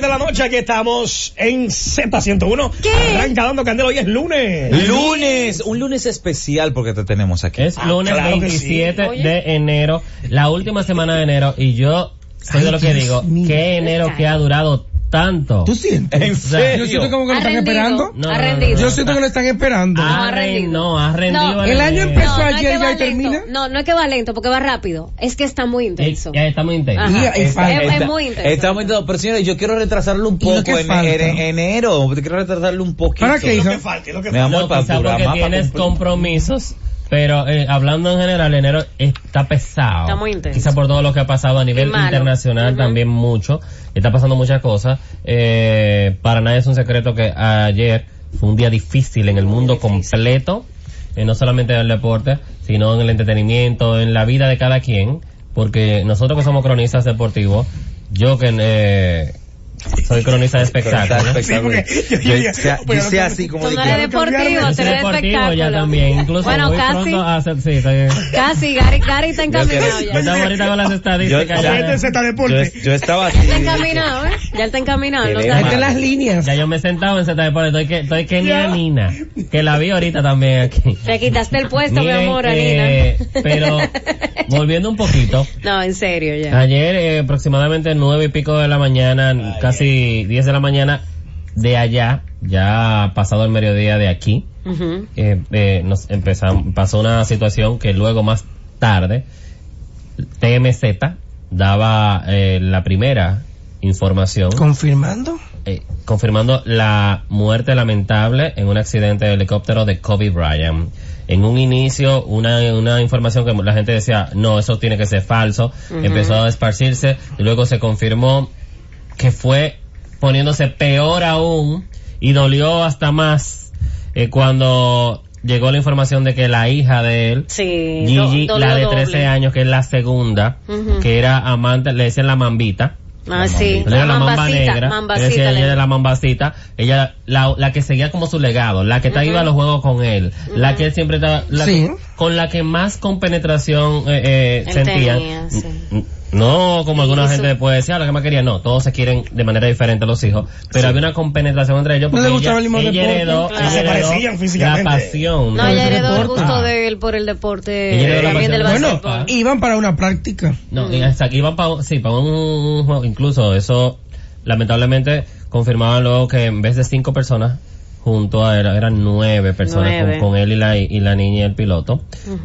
de la noche, aquí estamos en Z101. ¿Qué? Arranca dando candela, hoy es lunes. Lunes, un lunes especial porque te tenemos aquí. Es ah, lunes ah, 27 de enero, la última semana de enero, y yo soy de lo que digo, mío. qué enero que ha durado tanto? ¿Tú sientes? ¿En O sea, Yo siento serio? como que lo están esperando. No, ha no, no, rendido. no. Yo siento que lo están esperando. Ha ha ren- rendido. no, ha rendido. No. El año empezó no, no es ayer que ya y termina. No, no es que va lento, porque va rápido. Es que está muy intenso. Ya está muy intenso. Ajá. Y- y Es- muy intenso. Está muy intenso. Pero señores, yo quiero retrasarlo un ¿Y poco en, falta? en- en enero. Quiero retrasarlo un poquito. ¿Para qué, Lo hija? que falta, lo que Mi falta. amor, No, para tienes compromisos, pero eh, hablando en general, enero está pesado. Está muy intenso. Quizá por todo lo que ha pasado a nivel internacional también mucho. Está pasando muchas cosas. Eh, para nadie es un secreto que ayer fue un día difícil en el mundo completo, eh, no solamente en el deporte, sino en el entretenimiento, en la vida de cada quien, porque nosotros que somos cronistas deportivos, yo que eh, soy cronista de espectáculos. Sí, porque yo Yo yo hice no- así como Tú de no que- eres deportivo, Yo tú Yo eres deportivo espectáculo. ya también, incluso Bueno, voy casi. pronto a hacer, sí, está bien. Casi, Gary, Gary está encaminado ya. Estamos ahorita con las estadísticas Yo- Deporte. yo, yo estaba así. Está encaminado, ¿eh? Ya está encaminado. No está Mete las líneas. Ya yo me he sentado en Z Deportes, estoy que, estoy que ni a Nina, que la vi ahorita también aquí. Te quitaste el puesto, mi amor, Anina. pero volviendo un poquito, No, en serio, ya. ayer eh, aproximadamente nueve y pico de la mañana, casi diez de la mañana de allá, ya pasado el mediodía de aquí, eh, eh, nos empezamos, pasó una situación que luego más tarde TMZ daba eh, la primera información Confirmando. eh, confirmando la muerte lamentable en un accidente de helicóptero de Kobe Bryant. En un inicio, una, una información que la gente decía, no, eso tiene que ser falso, empezó a esparcirse y luego se confirmó que fue poniéndose peor aún y dolió hasta más eh, cuando llegó la información de que la hija de él, Sí. Gigi, do- la de dolió 13 doble. años, que es la segunda, que era amante, le decían la mambita, Ah, sí. ella era la mamba negra, mambacita ella decía, ella era la mambacita, ella, la, la que seguía como su legado, la que estaba iba a los juegos con él, la que él siempre estaba, la Sí. que- con la que más compenetración eh, eh, Él sentían. tenía, sí. No como alguna gente puede decir, ah, la que más quería, no, todos se quieren de manera diferente los hijos, pero había una compenetración entre ellos No porque le gustaba ella, el mismo ella deporte. heredó, Claro. ella Se heredó parecían la pasión. No, ella heredó el gusto de él por el deporte también del. Bueno, básquetbol. iban para una práctica. No, y hasta aquí iban para, sí, para un, un juego. Incluso eso, lamentablemente, confirmaban luego que en vez de cinco personas junto a eran nueve personas Nueve. Con, con él y la, y la niña y el piloto,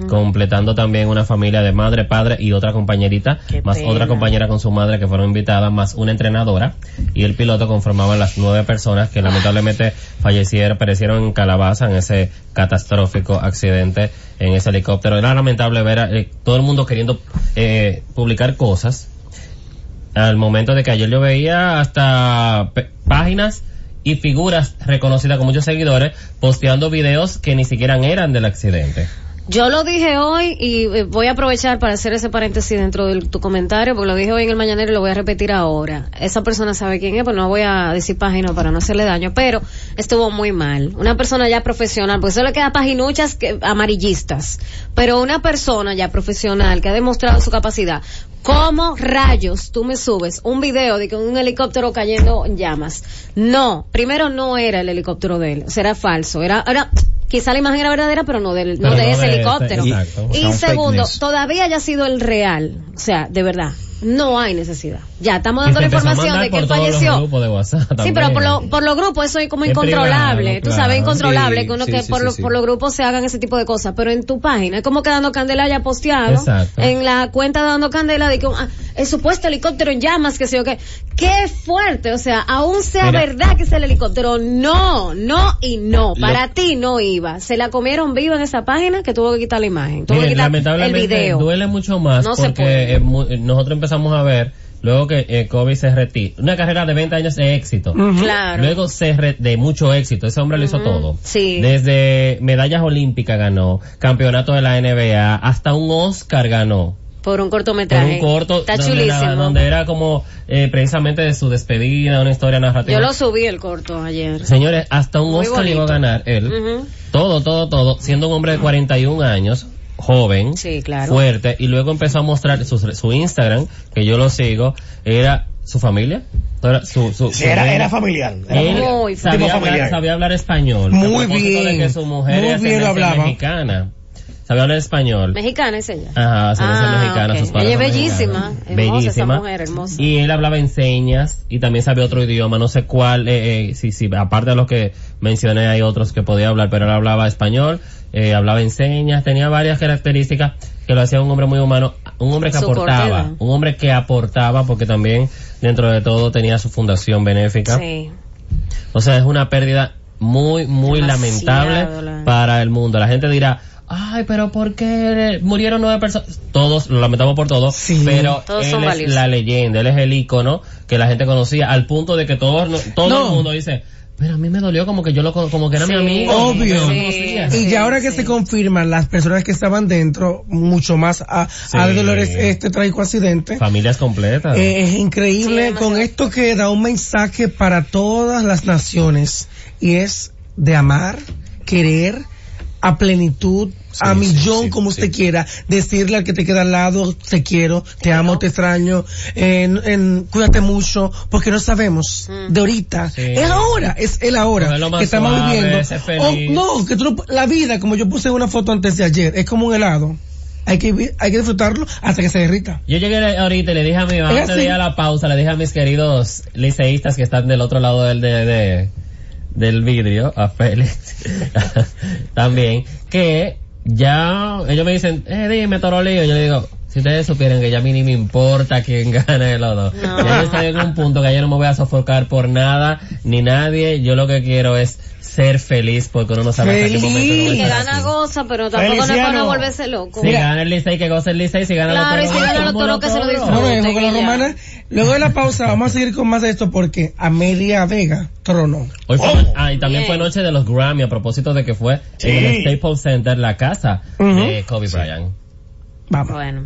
completando también una familia de madre, padre y otra compañerita, Qué más pena. otra compañera con su madre que fueron invitadas, más una entrenadora y el piloto conformaban las nueve personas que lamentablemente fallecieron, perecieron en Calabaza en ese catastrófico accidente en ese helicóptero. Era lamentable ver a eh, todo el mundo queriendo eh, publicar cosas al momento de que ayer yo veía hasta páginas y figuras reconocidas con muchos seguidores posteando videos que ni siquiera eran del accidente. Yo lo dije hoy y eh, voy a aprovechar para hacer ese paréntesis dentro de tu comentario, porque lo dije hoy en el mañanero y lo voy a repetir ahora. Esa persona sabe quién es, pues no voy a decir página para no hacerle daño, pero estuvo muy mal. Una persona ya profesional, eso le queda paginuchas que, amarillistas, pero una persona ya profesional que ha demostrado su capacidad. ¿Cómo rayos tú me subes un video de que un helicóptero cayendo en llamas? No, primero no era el helicóptero de él, o sea, era falso, era, era, quizá la imagen era verdadera, pero no del, no de no ese de ese, helicóptero. exacto. Y segundo, todavía haya sido el real, o sea, de verdad, no hay necesidad. Ya estamos dando la información de que él falleció. grupos de WhatsApp Sí, pero por, lo, por los grupos eso es como Es incontrolable. privado, Tú claro. sabes, incontrolable Sí, que uno sí, que sí, por, sí. por los grupos se hagan ese tipo de cosas. Pero en tu página, es como que Dando Candela haya posteado Exacto. en la cuenta de Dando Candela de que ah, el supuesto helicóptero en llamas, que sé yo qué. Qué fuerte, o sea, aún sea Mira. verdad que es el helicóptero, no, no y no. Lo- Para ti no iba. Se la comieron viva en esa página que tuvo que quitar la imagen. Tuvo que quitar el lamentablemente video. duele mucho más No porque eh, eh, nosotros empezamos a ver luego que eh, Kobe se retira. Una carrera de 20 años de éxito. Claro. Luego se re- de mucho éxito, ese hombre lo hizo todo. Sí. Desde medallas olímpicas ganó, campeonato de la NBA, hasta un Oscar ganó. Por un Por cortometraje. un corto Está donde, chulísimo. era, donde era como eh, precisamente de su despedida, una historia narrativa. Yo lo subí el corto ayer. Señores, hasta un Muy Oscar iba a ganar él. Ujú. Todo, todo, todo, siendo un hombre de 41 años, joven, Sí, claro. fuerte, y luego empezó a mostrar su, su Instagram, que yo lo sigo, era su familia. Era su, su, Sí, su- era, era familiar. Era él familiar. Muy sabía, Tipo hablar, familiar. sabía hablar español. Muy propósito de bien. que su mujer Muy bien hablaba. mexicana. Sabía hablar español. Mexicana es ella. Ajá, ascendencia Ah, mexicana, ok. sus Ella es bellísima, hermosa esa bellísima. mujer, hermosa. Y él hablaba en señas y también sabía otro idioma, no sé cuál, eh, eh, si, si, aparte de los que mencioné hay otros que podía hablar, pero él hablaba español, eh, hablaba en señas, tenía varias características que lo hacía un hombre muy humano, un hombre que aportaba, un hombre que aportaba porque también dentro de todo tenía su fundación benéfica. Sí. O sea, es una pérdida muy, muy Demasiado, lamentable la- para el mundo. La gente dirá, ay, pero ¿por qué murieron nueve personas? Todos, lo lamentamos por todos, Sí. pero Todos él son es valiosos. la leyenda, él es el ícono que la gente conocía al punto de que todos, todo No. el mundo dice, pero a mí me dolió como que yo lo, como que era mi amigo. que Obvio. yo lo Sí. conocía". Y Sí, ya ahora que sí. se confirman las personas que estaban dentro, mucho más a, Sí. a Dolores este trágico accidente, Familias completas. eh, es increíble. Con esto queda un mensaje para todas las naciones y es de amar, querer a plenitud, a millón sí, como usted quiera, decirle al que te queda al lado, te quiero, te amo, te extraño, en, en- cuídate mucho, porque no sabemos de ahorita. Sí. Es ahora, es el ahora que estamos suave, viviendo. sé O- feliz. no, que tú no- la vida, como yo puse una foto antes de ayer, es como un helado. Hay que, hay que disfrutarlo hasta que se derrita. Yo llegué ahorita y le dije a mi mamá, Es antes de ir a la pausa, le dije a mis queridos liceístas que están del otro lado del, de, de- del vidrio, a Félix, también, que ya, ellos me dicen, eh, dime Torolío, yo le digo, si ustedes supieran que ya a mí ni me importa quién gane los dos. No. Ya yo estoy en un punto que ya no me voy a sofocar por nada, ni nadie, yo lo que quiero es ser feliz porque uno no sabe hasta qué momento. Y que gana goza, pero tampoco no es para no volverse loco. Si gana el Licey, que goce el Licey, si gana Claro, los y si toros, gana los toros, que se lo toros. disfruten. La romana. Luego de la pausa vamos a seguir con más de esto porque Amelia Vega tronó. Hoy fue, Oh, ah, y también bien. fue noche de los Grammy a propósito de que fue Sí. en el Staples Center, la casa de Kobe Bryant. Vamos. Bueno.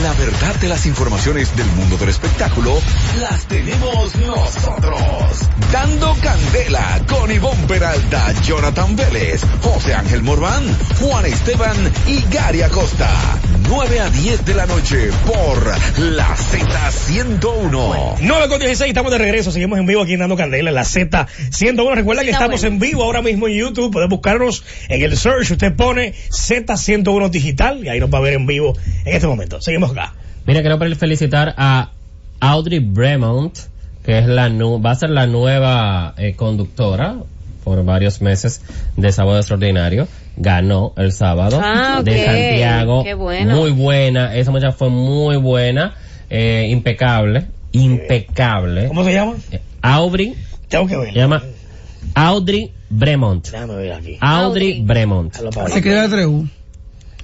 La verdad de las informaciones del mundo del espectáculo las tenemos nosotros. Dando Candela con Ivonne Peralta, Jonathan Vélez, José Ángel Morván, Juan Esteban y Gary Acosta. 9 a 10 de la noche por la Z101. 9 con 16, estamos de regreso, seguimos en vivo aquí en Dando Candela en la Z101. Recuerda que estamos bueno. en vivo ahora mismo en YouTube, puede buscarnos en el search, usted pone Z101 Digital y ahí nos va a ver en vivo en este momento. Seguimos acá. Mira, quiero fel- felicitar a Audrey Bremont, que es la nu- va a ser la nueva eh, conductora por varios meses de Sábado Extraordinario. Ganó el sábado Ah, de. Santiago. Qué bueno. Muy buena. Esa muchacha fue muy buena. eh, impecable. Impecable. ¿Cómo se llama? Eh, Audrey, Tengo que se ver. llama Audrey Bremont. Déjame ver aquí. Audrey Audrey. Bremont. Se queda Audrey.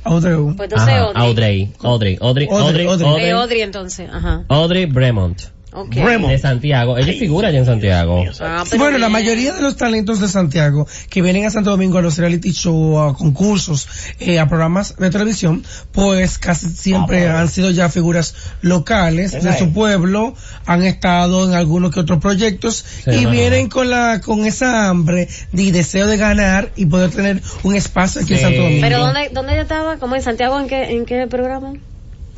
Audrey. Pues entonces Audrey. Audrey. Audrey. Audrey. Audrey, Audrey. Audrey. Audrey. Audrey entonces, ajá. Audrey Bremont. Ok. Bremont. De Santiago. Ella figura allá en Santiago. Ah, Bueno, la mayoría de los talentos de Santiago que vienen a Santo Domingo a los reality show, a concursos, eh, a programas de televisión, pues casi siempre Ah, han sido ya figuras locales de su pueblo, han estado en algunos que otros proyectos Sí, y vienen con la con esa hambre y deseo de ganar y poder tener un espacio aquí en. Santo Domingo. Pero ¿dónde, dónde ella estaba? ¿Cómo en Santiago? ¿En qué, en qué programa?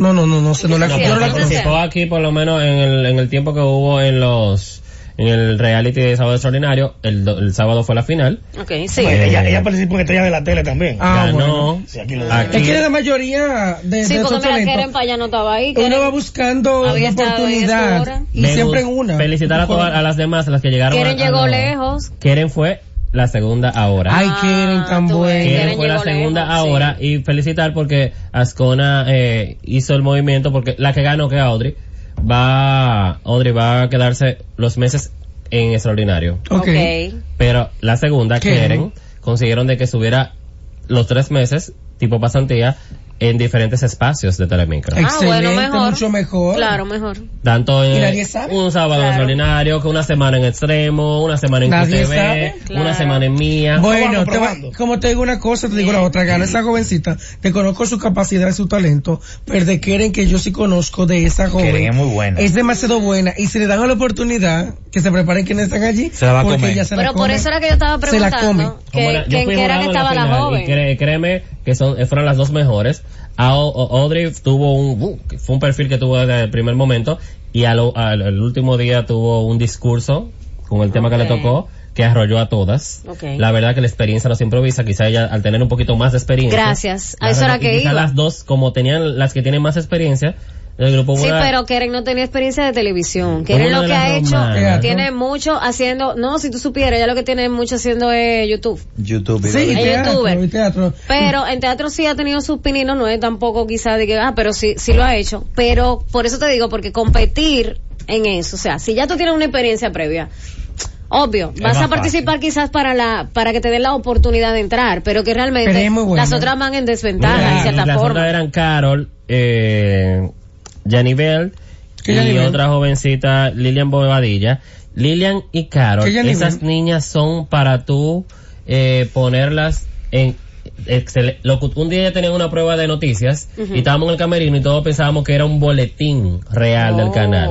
No, no, no, no, sé, no la, no participó aquí por lo menos en el, en el tiempo que hubo en los en el reality de sábado extraordinario el, do- el sábado fue la final Ok, sí. Bueno, ella, ella participó en Estrella de la Tele también. Ah, ganó bueno. Sí, aquí lo aquí Es que la mayoría de, Sí, de porque esos talentos, para allá no estaba ahí. uno va buscando una oportunidad y Me siempre en una. felicitar a todas a las demás a las que llegaron Keren a- a llegó los- lejos. Keren fue la segunda ahora Ay, Ah, Keren, tan buena. Keren fue la segunda lejos, ahora sí. y felicitar porque Ascona eh, hizo el movimiento porque la que ganó que es Audrey va Audrey va a quedarse los meses en extraordinario Ok. Ok. pero la segunda. Keren consiguieron de que subiera los tres meses tipo pasantía en diferentes espacios de Telemicro. Ah, bueno, Excelente, mejor. mucho mejor. Claro, mejor. Tanto ¿Y en nadie sabe? un sábado Claro. extraordinario, que una semana en extremo, una semana en Nadie QTV, sabe. Claro. una semana en mía. Bueno, te va- como te digo una cosa, te digo la otra. Gana esa jovencita. Te conozco su capacidad y su talento. Pero de Keren, que yo sí conozco de esa joven. Keren es muy buena. Es demasiado buena. Y si le dan la oportunidad, que se preparen quienes están allí. Se la va a porque comer. ella se la Pero por come. eso era que yo estaba Se la come. preguntando que, la- que yo en qué era que la estaba la final, joven. Y cré- créeme que son, eh, fueron las dos mejores. A- Audrey tuvo un, uh, fue un perfil que tuvo desde el primer momento y al, último día tuvo un discurso con el tema que le tocó que arrolló a todas. La verdad que la experiencia no se improvisa, quizá ella al tener un poquito más de experiencia. Gracias. A eso era que iba. las dos, como tenían las que tienen más experiencia, del grupo Sí, pero Keren no tenía experiencia de televisión. Keren lo de que ha hecho, tiene mucho haciendo, no, si tú supieras, ya lo que tiene mucho haciendo es YouTube. YouTube. Sí, y teatro, youtuber. y teatro. Pero en teatro sí ha tenido sus pininos, no es tampoco quizá de que, ah, pero sí, sí lo ha hecho. Pero por eso te digo, porque competir en eso, o sea, si ya tú tienes una experiencia previa, obvio, vas a participar quizás para la, para que te den la oportunidad de entrar, pero que realmente Pero es muy buena. las otras van en desventaja Mira, en y cierta las forma. otras eran Carol, eh, Janibel ¿Qué y Janibel? otra jovencita, Lilian Bobadilla. Lilian y Carol, esas niñas son para tú eh, ponerlas en... excel- lo que- un día ya tenían una prueba de noticias y estábamos en el camerino y todos pensábamos que era un boletín real del Oh, canal.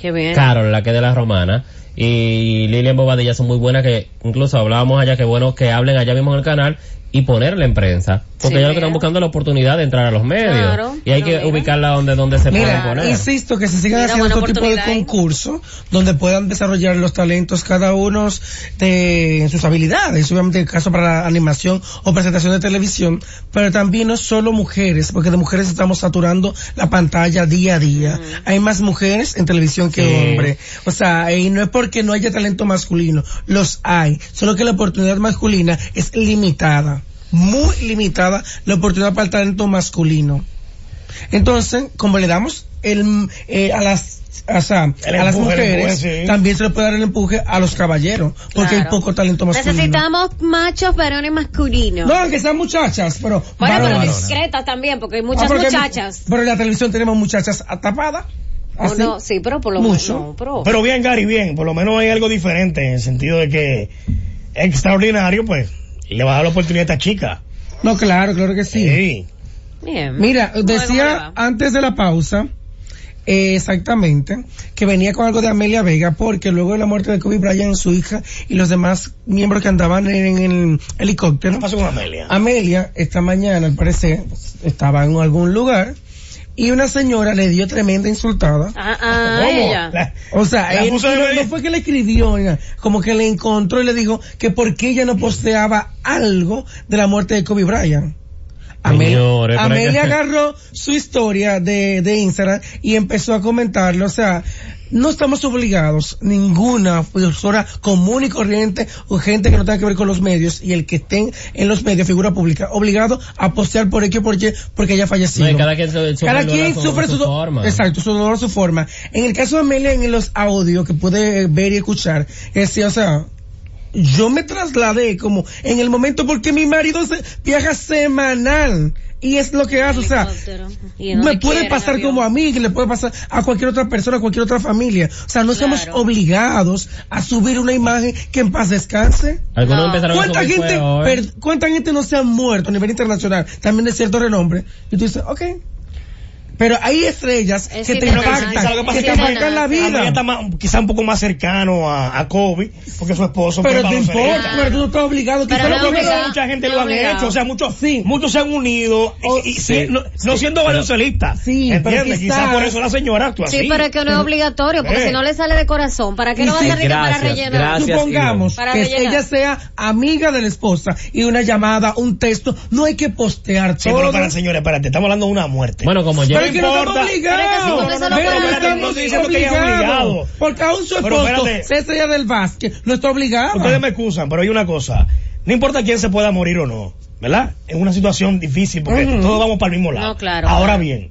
Qué bien. Carol, la que es de la romana, y Lilian Bobadilla son muy buenas que incluso hablábamos allá que bueno que hablen allá mismo en el canal y ponerla en prensa. Porque Sí, ellos lo que están buscando es la oportunidad de entrar a los medios. Claro, y hay que mira. ubicarla donde, donde se pueden Mira, poner. insisto que se sigan Mira, haciendo otro tipo de concursos donde puedan desarrollar los talentos cada uno de sus habilidades, obviamente en el caso para la animación o presentación de televisión, pero también no solo mujeres, porque de mujeres estamos saturando la pantalla día a día. Hay más mujeres en televisión que hombres. O sea, y no es porque no haya talento masculino, los hay, solo que la oportunidad masculina es limitada, muy limitada la oportunidad para el talento masculino. Entonces, como le damos el, eh, a las o sea, a las mujeres, empuje, sí. también se le puede dar el empuje a los caballeros, porque Claro. hay poco talento masculino. Necesitamos machos varones masculinos. No, aunque sean muchachas, pero bueno, pero varones. discretas también, porque hay Ah, muchas porque- muchachas. Pero en la televisión tenemos muchachas tapadas. O Así. no, sí, pero por lo menos. no, pero- Pero bien, Gary, bien. Por lo menos hay algo diferente en el sentido de que extraordinario, pues, le va a dar la oportunidad a esta chica. No, claro, claro que sí. Sí. bien. Mira, ¿Cómo le decía antes de la pausa eh, exactamente, que venía con algo de Amelia Vega, porque luego de la muerte de Kobe Bryant, su hija y los demás miembros que andaban en, el helicóptero, ¿Qué pasó con Amelia? Amelia, esta mañana, al parecer, estaba en algún lugar y una señora le dio tremenda insultada. Ah, ah, ¿Cómo? ella. La- O sea, La él- no, no fue que le escribió, como que le encontró y le dijo que por qué ella no posteaba algo de la muerte de Kobe Bryant. Señores, Amelia agarró su historia de, de Instagram y empezó a comentarlo. O sea, no estamos obligados, ninguna persona común y corriente o gente que no tenga que ver con los medios y el que estén en los medios, figura pública, obligado a postear por X por Y porque ella falleció. No, cada quien su- sufre Cada quien su su, forma. Exacto, su dolor, su forma. En el caso de Amelia, en los audios que puede ver y escuchar, decía, o sea, yo me trasladé como en el momento porque mi marido se viaja semanal y es lo que hace, o sea, me puede quiera, pasar como a mí, que le puede pasar a cualquier otra persona, a cualquier otra familia. O sea, no estamos Claro. obligados a subir una imagen que en paz descanse. Algunos empezaron ¿Cuánta gente, per- ¿Cuánta gente no se ha muerto a nivel internacional? También de cierto renombre. Y tú dices, ok. Pero hay estrellas Es que te impactan, ¿Sabes lo que te marcan la vida. está más- quizá un poco más cercano a, a Kobe, porque su esposo Pero te importa, pero tú no estás obligado. Pero quizá no lo Pero que- obligado. mucha gente No lo han hecho, o sea, muchos, Sí. muchos se han unido, y- y, Sí. no, no siendo baloncelistas. Sí, ¿Entiendes? quizás- Quizás por eso la señora actúa Sí, así. pero es que no es obligatorio, porque Eh. si no le sale de corazón, ¿para qué lo va a sí, hacer para rellenar? Supongamos que ella sea amiga de la esposa y una llamada, un texto, no hay que postear Sí, todo. pero para señores, espérate, estamos hablando de una muerte. Bueno, como ya... pero es que no estamos importa. obligados. No estamos diciendo que es obligado. Porque aún su esposo. César del Vázquez, no está obligado. Ustedes me excusan, pero hay una cosa. No importa quién se pueda morir o no, ¿verdad? En una situación difícil, porque todos vamos para el mismo lado. No, claro, Ahora claro. bien,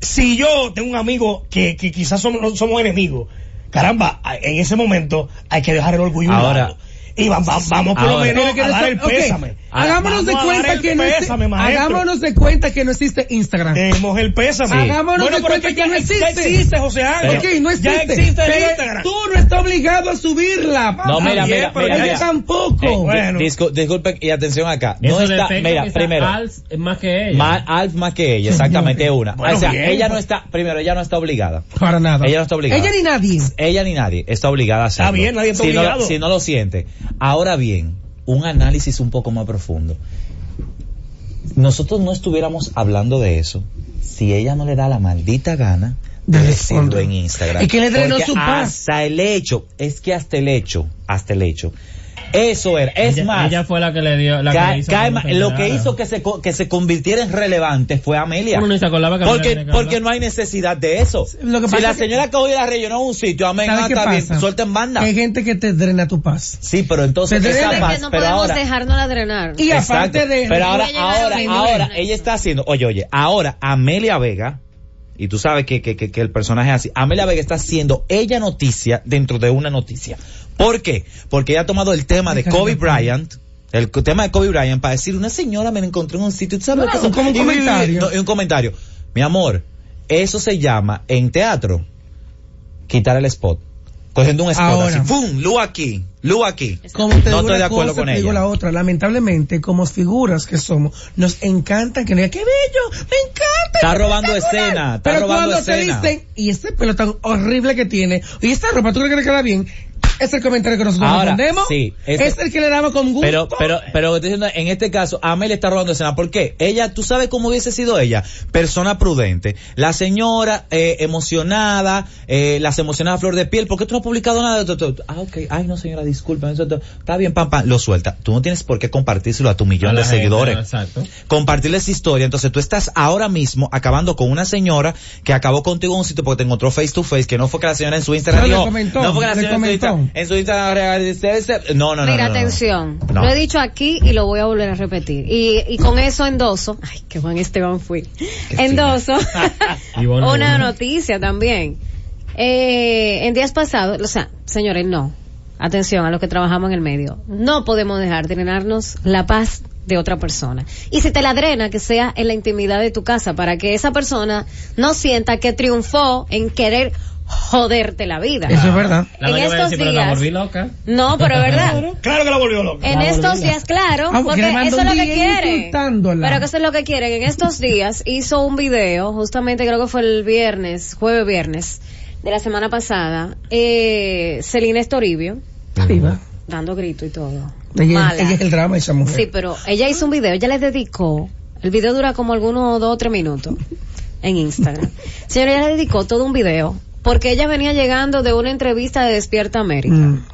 si yo tengo un amigo que, que quizás somos, no somos enemigos, caramba, a- en ese momento hay que dejar el orgullo Ahora-. Y va- va- vamos por lo menos a dar el pésame. Hagámonos de cuenta que no pésame, hagámonos de cuenta que no existe Instagram. Demos el pésame. Sí. Hagámonos bueno, de cuenta que que ya, no existe. ya existe, José Ángel. ok, no existe. Ya existe el pero Instagram. Tú no estás obligado a subirla. No, mira, mira, pero mira, ya Yo mira. tampoco. Eh, Bueno. discu- disculpen y atención acá. No Eso está, defecto mira, primero. Alf es más que ella. Ma- Alf más que ella, exactamente una. Bueno, o sea, bien, ella no pues. está, primero, ella no está obligada. Para nada. Ella no está obligada. Ella ni nadie. Ella ni nadie está obligada a hacerlo. Está bien, nadie está si no- obligado. si no lo siente. Ahora bien, un análisis un poco más profundo. Nosotros no estuviéramos hablando de eso si ella no le da la maldita gana de De decirlo en Instagram. Es que le drenó su paz. Hasta el hecho, es que hasta el hecho, hasta el hecho. Eso era, es ella, más. ella fue la que le dio... La que Ca- le hizo cae que lo que hizo que se, co- que se convirtiera en relevante fue Amelia. Uno ni se acordaba que Amelia porque, porque no hay necesidad de eso. Lo que si pasa la es que- señora cogió y la rellenó en un sitio, amén, ¿Sabes ah, está bien, pasa? suelten banda. Hay gente que te drena tu paz. Sí, pero entonces Se esa drena Es paz, que no pero podemos ahora, dejarnos la drenar. Y Exacto. aparte de... Pero ahora, ahora, ahora, ella está haciendo, oye, oye, ahora Amelia Vega, y tú sabes que, que, que, que el personaje es así, Amelia Vega está haciendo ella noticia dentro de una noticia. ¿Por qué? Porque ella ha tomado el tema de Kobe Bryant, el tema de Kobe Bryant, para decir, una señora me la encontré en un sitio, ¿tú sabes lo que Claro, como un y- y- comentario. no, y un comentario. Mi amor, eso se llama en teatro quitar el spot. Cogiendo un spot Ahora. así, ¡pum! Luz aquí, luz aquí. Como te no digo estoy de acuerdo cosa, con te digo ella. la otra. Lamentablemente, como figuras que somos, nos encanta que nos digan, ¡qué bello! ¡Me encanta! Está robando espectacular". escena, está Pero robando cuando escena. te dicen, y este pelo tan horrible que tiene, y esta ropa, ¿tú crees que le queda bien? Es el comentario que nosotros Ahora, respondemos. sí, ese- es el que le damos con gusto. Pero, pero, pero estoy diciendo, en este caso, Amelia está robando escena. ¿Por qué? Ella, tú sabes cómo hubiese sido ella. Persona prudente. La señora, eh, emocionada, eh, las emocionadas a flor de piel. ¿Por qué tú no has publicado nada? Tú- tú- tú- Ah, ok. Ay, no, señora, disculpa. Está bien, pam, pam. Lo suelta. Tú no tienes por qué compartírselo a tu millón A de gente, seguidores. Exacto. compartirle esa historia. Entonces tú estás ahora mismo acabando con una señora que acabó contigo en un sitio porque te encontró face to face, que no fue que la señora en su Instagram Pero le dijo, comentó, no fue que la le señora en su comentó. Instagram, en su Instagram regaló- no, no, no, Mira, no, no, no. atención. No. Lo he dicho aquí y lo voy a volver a repetir. Y, y con eso endoso. Ay, qué Juan Esteban fui. Endoso. Bueno, una bueno. noticia también. Eh, en días pasados, o sea, señores, no. Atención a los que trabajamos en el medio. No podemos dejar drenarnos la paz de otra persona. Y si te la drena, que sea en la intimidad de tu casa, para que esa persona no sienta que triunfó en querer joderte la vida. Eso es verdad. La En estos decir, pero la días- volví loca. No, pero es verdad. Claro que la volvió loca. En estos días, claro, Ah, porque eso es lo que insultándola. Pero que eso es lo que quieren. En estos días hizo un video, justamente creo que fue el viernes, jueves viernes, de la semana pasada, eh, Celina Estoribio, Está viva. dando grito y todo. Ella, Mala. ella es el drama, esa mujer. Sí, pero ella hizo un video, ella le dedicó, el video dura como algunos dos o tres minutos en Instagram. Señora, ella le dedicó todo un video, porque ella venía llegando de una entrevista de Despierta América. Mm.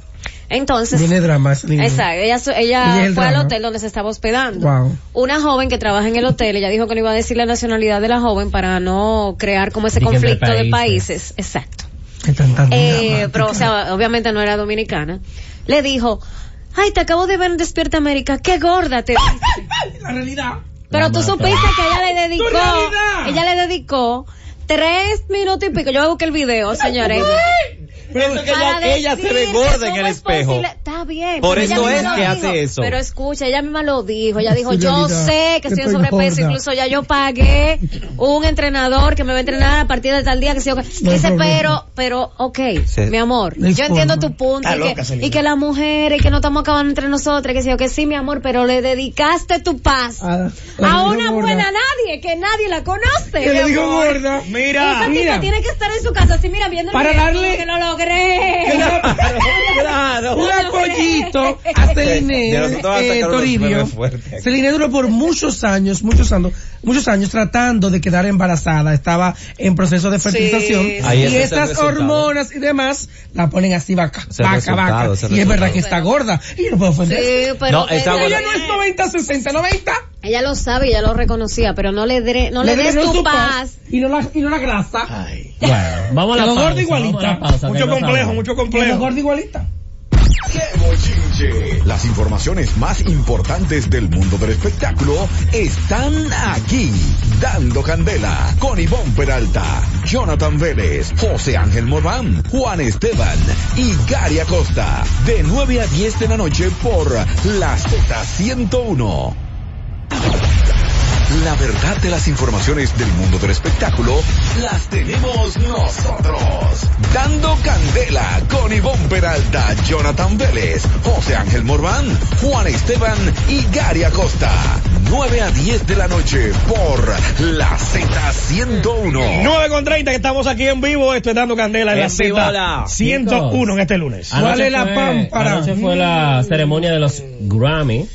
Entonces, Tiene drama esa niña. exacto, ella, ella fue al hotel donde se estaba hospedando. Wow. Una joven que trabaja en el hotel, ella dijo que no iba a decir la nacionalidad de la joven para no crear como ese conflicto de países. países. Exacto. Eh, pero, o sea, obviamente no era dominicana. Le dijo, ay, te acabo de ver en Despierta América, qué gorda te viste. La realidad. Pero La tú mata. supiste que ella le dedicó, ella le dedicó tres minutos y pico. Yo busqué el video, señores. Eso que Para ella, ella se ve gorda en el es espejo. Está bien. Por pero eso es que dijo. hace eso. Pero escucha, ella misma lo dijo. Ella dijo, Es yo sé que estoy en sobrepeso. gorda. Incluso ya yo pagué un entrenador que me va a entrenar a partir de tal día que sí, o que- No Dice, pero, pero, ok, Sí. mi amor, No yo entiendo forma. tu punto. Y loca, que, y que las mujeres, que no estamos acabando entre nosotras, que sí, o que sí, mi amor, pero le dedicaste tu paz Ah, a la una dijo gorda. buena nadie, que nadie la conoce. Que le digo gorda. Mira, Esa mira. tiene que estar en su casa así, mira, viendo el Para darle- que lo logré. Claro. Un apoyito a Celine eh, Toribio. Celine duró por muchos años, muchos años, muchos años tratando de quedar embarazada. Estaba en proceso de fertilización. Sí, Ahí y estas hormonas y demás la ponen así vaca, vaca, vaca. Y es verdad que está gorda. Y no puedo ofender. Sí, pero No, está ella, Ella no es 90, 60, 90. Ella lo sabe, ella lo reconocía, pero no le, dre- no le, des drenó tu paz. Y no la, y no la grasa. Ay. Bueno, vamos a la gorda igualita. la pausa, que Mucho complejo, mucho complejo. gorda igualita. ¡Qué bochinche! Las informaciones más importantes del mundo del espectáculo están aquí. Dando Candela con Ivonne Peralta, Jonathan Vélez, José Ángel Morán, Juan Esteban y Gary Acosta. De 9 a 10 de la noche por la Z101. La verdad de las informaciones del mundo del espectáculo las tenemos nosotros. Dando Candela con Ivonne Peralta, Jonathan Vélez, José Ángel Morván, Juan Esteban y Gary Acosta. 9 a 10 de la noche por la Z101. 9 con 30 que estamos aquí en vivo, esto es dando candela en, En la vivo, Z la. 101 en este lunes. ¿Cuál es la pámpara? Anoche fue la ceremonia de los Grammy,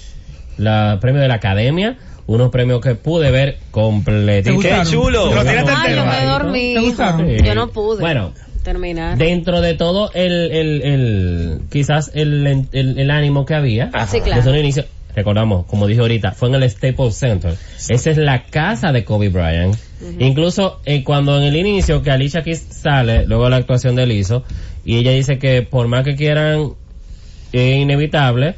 la premio de la Academia, unos premios que pude ver ¿Te completito. gustaron? Qué chulo. Lo Ay, yo me dormí. ¿Te gustaron? Sí. Yo no pude. Bueno, terminar. dentro de todo el, el, el quizás el, el, el ánimo que había, Sí, claro. desde un inicio, recordamos, como dije ahorita, fue en el Staples Center. Esa es la casa de Kobe Bryant. Incluso eh, cuando en el inicio que Alicia Keys sale, luego de la actuación de él hizo, y ella dice que por más que quieran, es inevitable.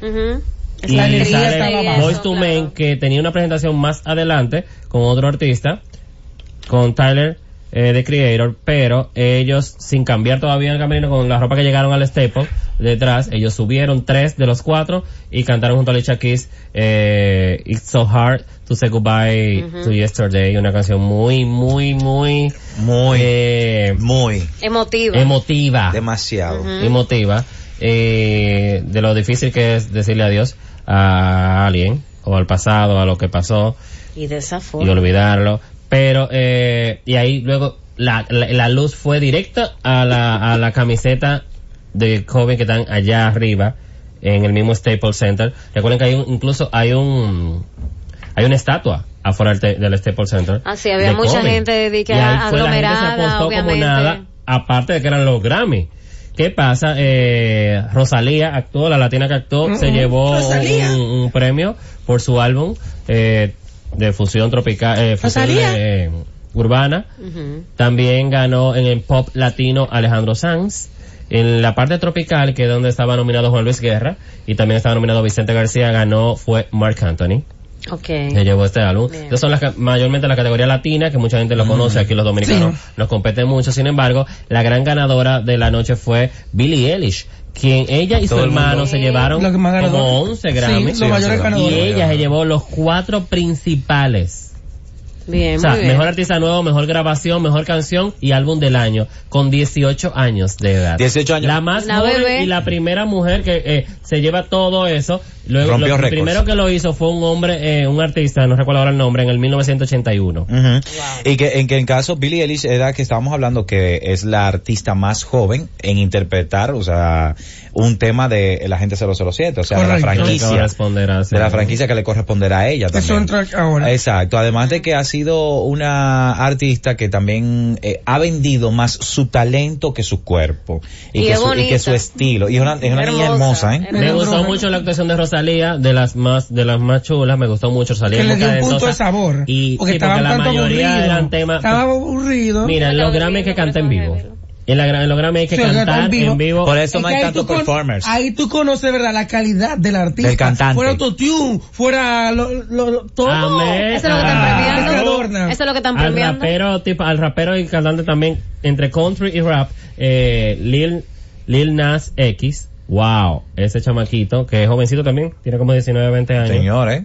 Y sale. Boyz II Men que tenía una presentación más adelante con otro artista, con Tyler eh, The Creator, pero ellos sin cambiar todavía el camino con la ropa que llegaron al Staple detrás, ellos subieron tres de los cuatro y cantaron junto a Alicia Keys eh, It's So Hard to Say Goodbye to Yesterday, una canción muy, muy, muy Muy, eh, muy, Emotiva. emotiva demasiado. emotiva eh, de lo difícil que es decirle adiós a alguien o al pasado, a lo que pasó y de esa y forma. olvidarlo. Pero, eh, y ahí luego la, la, la luz fue directa a la, a la camiseta de Kobe que están allá arriba en el mismo Staples Center. Recuerden que hay un, incluso hay un, hay una estatua afuera del, del Staples Center. Ah, sí, había mucha Kobe. gente de que Y ahí fue, la gente se aglomerada, apostó obviamente. como nada, aparte de que eran los Grammy. ¿Qué pasa? Eh, Rosalía actuó, la latina que actuó, se llevó un, un premio por su álbum eh, de fusión tropical, eh, fusión eh, urbana. También ganó en el pop latino Alejandro Sanz. En la parte tropical, que es donde estaba nominado Juan Luis Guerra, y también estaba nominado Vicente García, ganó fue Mark Anthony Ok. se llevó este álbum. Bien. Son las mayormente la categoría latina, que mucha gente lo conoce, aquí los dominicanos Sí. nos competen mucho. Sin embargo, la gran ganadora de la noche fue Billie Eilish, quien ella y su hermano se llevaron Lo que más ganador. como 11 Sí, Grammys. los mayores y ella se llevó los cuatro principales. Bien, O sea, muy bien. mejor artista nuevo, mejor grabación, mejor canción y álbum del año, con 18 años de edad. 18 años. La más La joven bebé. y la primera mujer que eh, se lleva todo eso. Luego, Rompió lo primero que lo hizo fue un hombre, eh, un artista, no recuerdo ahora el nombre, en el 1981. Ujú. Y que en que en caso Billie Eilish era que estábamos hablando que es la artista más joven en interpretar, o sea, un tema de la gente 007, o sea, de la franquicia. De la franquicia que le corresponderá a ella Eso también. entra ahora. Exacto, además de que ha sido una artista que también eh, ha vendido más su talento que su cuerpo y, Y que, es su, y que bonita. su estilo. Y es una, es una niña Hermosa, ¿eh? Me gustó mucho la actuación de Rosalía, de las más, de las más chulas, me gustó mucho Rosalía. que le dio un punto de sabor. Y, porque sí, estaba porque la tanto mayoría aburrido. eran temas. Estaba aburrido. Mira, en los Grammy que canta en vivo. En, la, en los Grammy hay que Sí, cantar en vivo. en vivo. Por eso Es no que hay ahí tantos con- performers. Ahí tú conoces, ¿verdad? La calidad del artista. Del cantante. Fuera autotune, fuera lo, lo, lo- todo. Amén. Eso es lo que están Ah. Premiando. Eso es lo que están al premiando. rapero, tipo, al rapero y cantante también, entre country y rap, eh, Lil, Lil Nas X. Wow, ese chamaquito, que es jovencito también, tiene como 19, 20 años. Señor, ¿eh?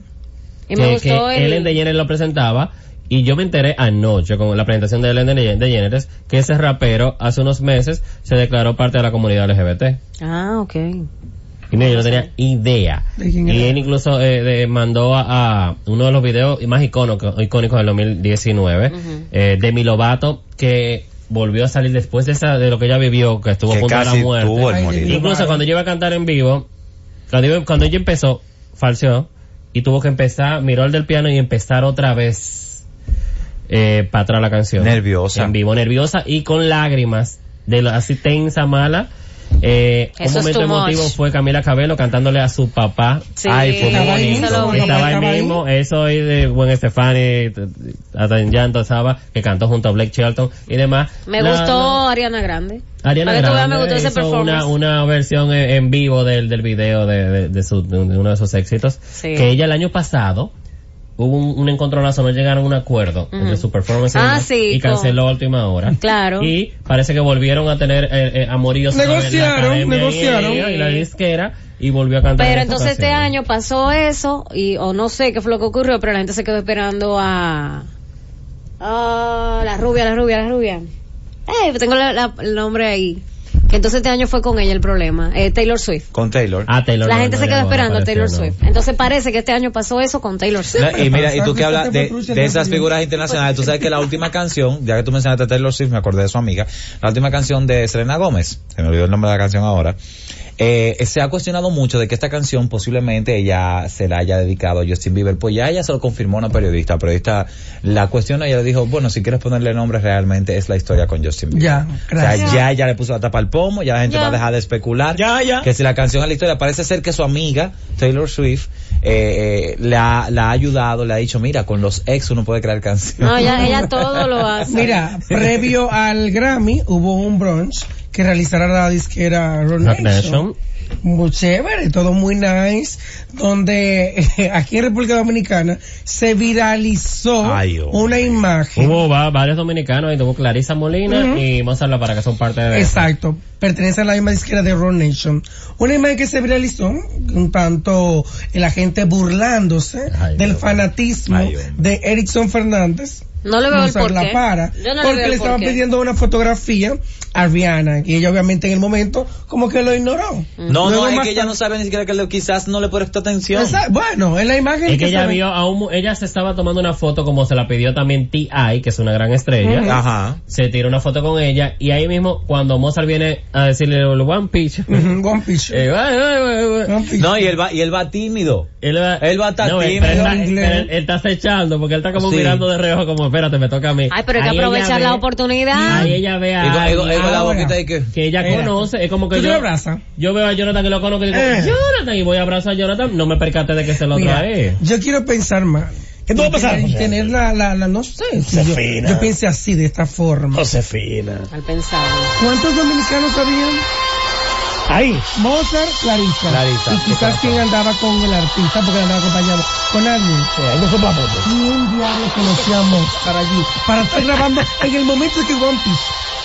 Y me que, gustó que el... Ellen DeGeneres lo presentaba y yo me enteré anoche con la presentación de Ellen DeGen- DeGeneres que ese rapero hace unos meses se declaró parte de la comunidad LGBT. Ah, ok. Y mira, yo no tenía idea. ¿De quién Y él incluso eh, de- mandó a, a uno de los videos más icónicos, icónicos del 2019 eh, de Mi Lovato que volvió a salir después de esa de lo que ella vivió, que estuvo a Que punto de casi la muerte. tuvo el Ay, morir. Dios. Incluso cuando yo iba a cantar en vivo, cuando, cuando ella empezó, falseó y tuvo que empezar, miró el del piano y empezar otra vez eh, para atrás la canción. Nerviosa. En vivo, nerviosa y con lágrimas, de lo, así tensa, mala. Eh, un momento emotivo much. fue Camila Cabello cantándole a su papá. Sí, Ay, fue muy Estaba ahí bonito. Estaba ahí mismo, eso y de Gwen Stefani, hasta en llanto estaba, que cantó junto a Blake Shelton y demás. Me La- gustó la- Ariana Grande. Ariana veas, Grande me gustó ese hizo performance. una, una versión en, en vivo del, del video de, de, de su- de uno de sus éxitos. Sí. Que ella el año pasado hubo un, un encontronazo, no llegaron a un acuerdo entre su performance y Ah, demás, sí, y con- canceló a última hora. Claro. Y parece que volvieron a tener eh, eh, amoríos en la Negociaron, negociaron. Y, y la disquera y volvió a cantar. Pero en entonces este año pasó eso y o no sé qué fue lo que ocurrió, pero la gente se quedó esperando a a la rubia, la rubia, la rubia. Eh, tengo la- la- el nombre ahí. Que entonces este año fue con ella el problema, eh, Taylor Swift. Con Taylor. Ah, Taylor la no, gente no se quedó no esperando a Taylor no. Swift. Entonces parece que este año pasó eso con Taylor Swift. No, y mira, y tú que hablas de, esas figuras internacionales, tú sabes que la última canción, ya que tú mencionaste a Taylor Swift, me acordé de su amiga, la última canción de Selena Gómez, se me olvidó el nombre de la canción ahora, eh, se ha cuestionado mucho de que esta canción posiblemente ella se la haya dedicado a Justin Bieber, pues ya ella se lo confirmó una periodista, la periodista la cuestiona y ella le dijo, bueno, si quieres ponerle nombre realmente es la historia con Justin Bieber. Ya, O gracias. sea, ya ella le puso la tapa al pomo, ya la gente Ya. va a dejar de especular. Ya, ya. Que si la canción es la historia, parece ser que su amiga, Taylor Swift, eh, eh, la, la ha ayudado, le ha dicho, mira, con los ex uno puede crear canciones. No, ella, ella todo lo hace. Mira, previo al Grammy hubo un brunch que realizará la disquera Rock Nation. Nation. Muy chévere, todo muy nice, donde eh, aquí en República Dominicana se viralizó Ay, hombre. una imagen. Hubo va- varios dominicanos, y tuvo Clarisa Molina Ujú. y Mozart La para que son parte de Exacto, pertenece a la misma disquera de Rock Nation. Una imagen que se viralizó, un tanto la gente burlándose Ay, del Dios. fanatismo Ay, hombre. de Erickson Fernández. No le veo el porqué. La para, Yo no le porque el le estaban pidiendo una fotografía a Rihanna y ella obviamente en el momento como que lo ignoró. No, Luego no, es más que ella no sabe ni siquiera que le- quizás no le prestó atención. Esa- bueno, en la imagen Es que ella vio a un, mu- ella se estaba tomando una foto como se la pidió también T.I., que es una gran estrella. Ajá. Se tira una foto con ella y ahí mismo cuando Mozart viene a decirle el One Piece. eh. One Piece. No, y él va, y él va tímido. él va, Él va a estar no, él- tímido. pero él, está- Inglés. pero él- él está acechando porque él está como Sí. mirando de reojo como espérate me toca a mí. Ay, pero hay que Ahí ella aprovechar ve- la oportunidad. Ahí ella ve a Y con, y con- y alguien con la Ahora. boquita y que... que ella Mira. conoce, es como que ¿Tú te yo, abrazas? yo veo a Jonathan que lo conozco y digo, Eh. Jonathan, y voy a abrazar a Jonathan, no me percaté de que se lo Mira, trae. yo quiero pensar mal. ¿Qué tú vas a pensar? Tener la, la, la, no sé, si yo, Josefina. yo pensé así, de esta forma. Josefina. Al pensar. ¿Cuántos dominicanos habían? Ahí. Mozart, Clarisa. Clarisa, Y quizás quien andaba con el artista, porque andaba acompañado con alguien. Sí, ahí no sopla foto. ¿Quién diablos conocía a Mozart allí? Para estar grabando en el momento de que One Piece.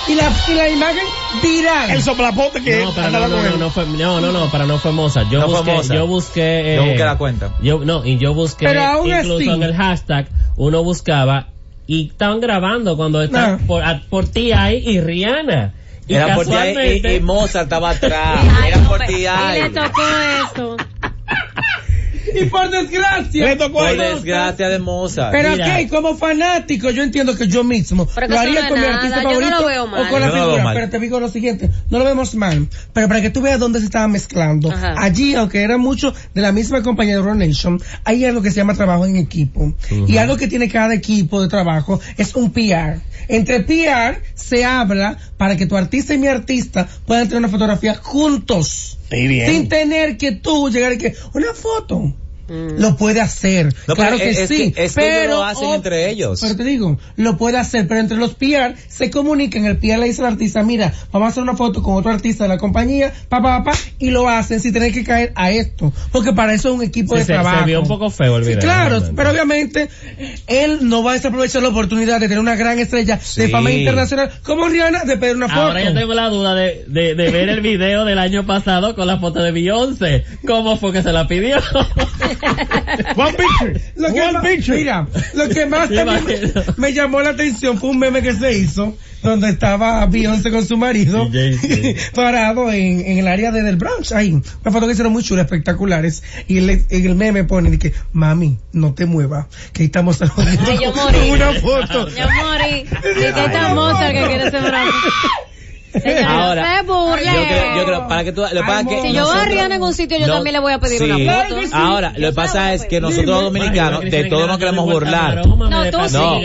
Y la, y la imagen viral. El soplapote que No, pero andaba no, no, con no, no fue, no, no, no, para no fue Mozart. Yo No fue busqué, Mozart. yo busqué, eh, Yo busqué la cuenta. Yo, no, y yo busqué, Pero aún incluso así. en el hashtag, uno buscaba y estaban grabando cuando estaban No. por, por T.I. y Rihanna. Y Era por ti y, y Mozart estaba atrás. Ay, Era no, por ti y le tocó eso. Y por desgracia. Le tocó Por desgracia de Mozart. Pero Mira. ok, como fanático, yo entiendo que yo mismo Pero lo haría no con mi artista yo no lo favorito veo mal. o con la no figura. mal. Pero te digo lo siguiente, no lo vemos mal. Pero para que tú veas dónde se estaba mezclando. Ajá. Allí, aunque era mucho de la misma compañía de Nation, hay algo que se llama trabajo en equipo. Y algo que tiene cada equipo de trabajo es un PR. Entre PR se habla para que tu artista y mi artista puedan tener una fotografía juntos. Sin tener que tú llegar y que una foto. Lo puede hacer. No, claro que es sí. que- es que ellos pero lo hacen oh, entre ellos. Pero te digo, lo puede hacer, pero entre los PR se comunican. El PR le dice al artista, mira, vamos a hacer una foto con otro artista de la compañía, pa, pa, pa, y lo hacen sin tener que caer a esto. Porque para eso es un equipo Sí, de se, trabajo. se vio un poco feo el Sí, video. claro, realmente. pero obviamente él no va a desaprovechar la oportunidad de tener una gran estrella de fama internacional como Rihanna de pedir una foto. Ahora yo tengo la duda de, de, de ver el video del año pasado con la foto de Beyoncé. ¿Cómo fue que se la pidió? One picture. Lo que One más, picture. mira, lo que más también me, llamó la atención fue un meme que se hizo donde estaba Beyoncé con su marido parado en, en el área de, del Bronx, ahí. Una foto que hicieron muy chula, espectaculares. Y el, en el meme pone de que, mami, no te muevas, que ahí estamos saludando Ay, yo con morí. una foto. Yo morí. Y que está Mozart que quiere ser bravo. Señora, Ahora, no se burle. Yo creo, yo creo, para que tú, lo que pasa es que Si yo voy a nosotros- Rihanna en un sitio, yo no- también le voy a pedir sí. una foto. Claro que sí. Ahora, lo que pasa es que pedir. nosotros los dominicanos de todo nos queremos burlar. No, No, tú sí. No,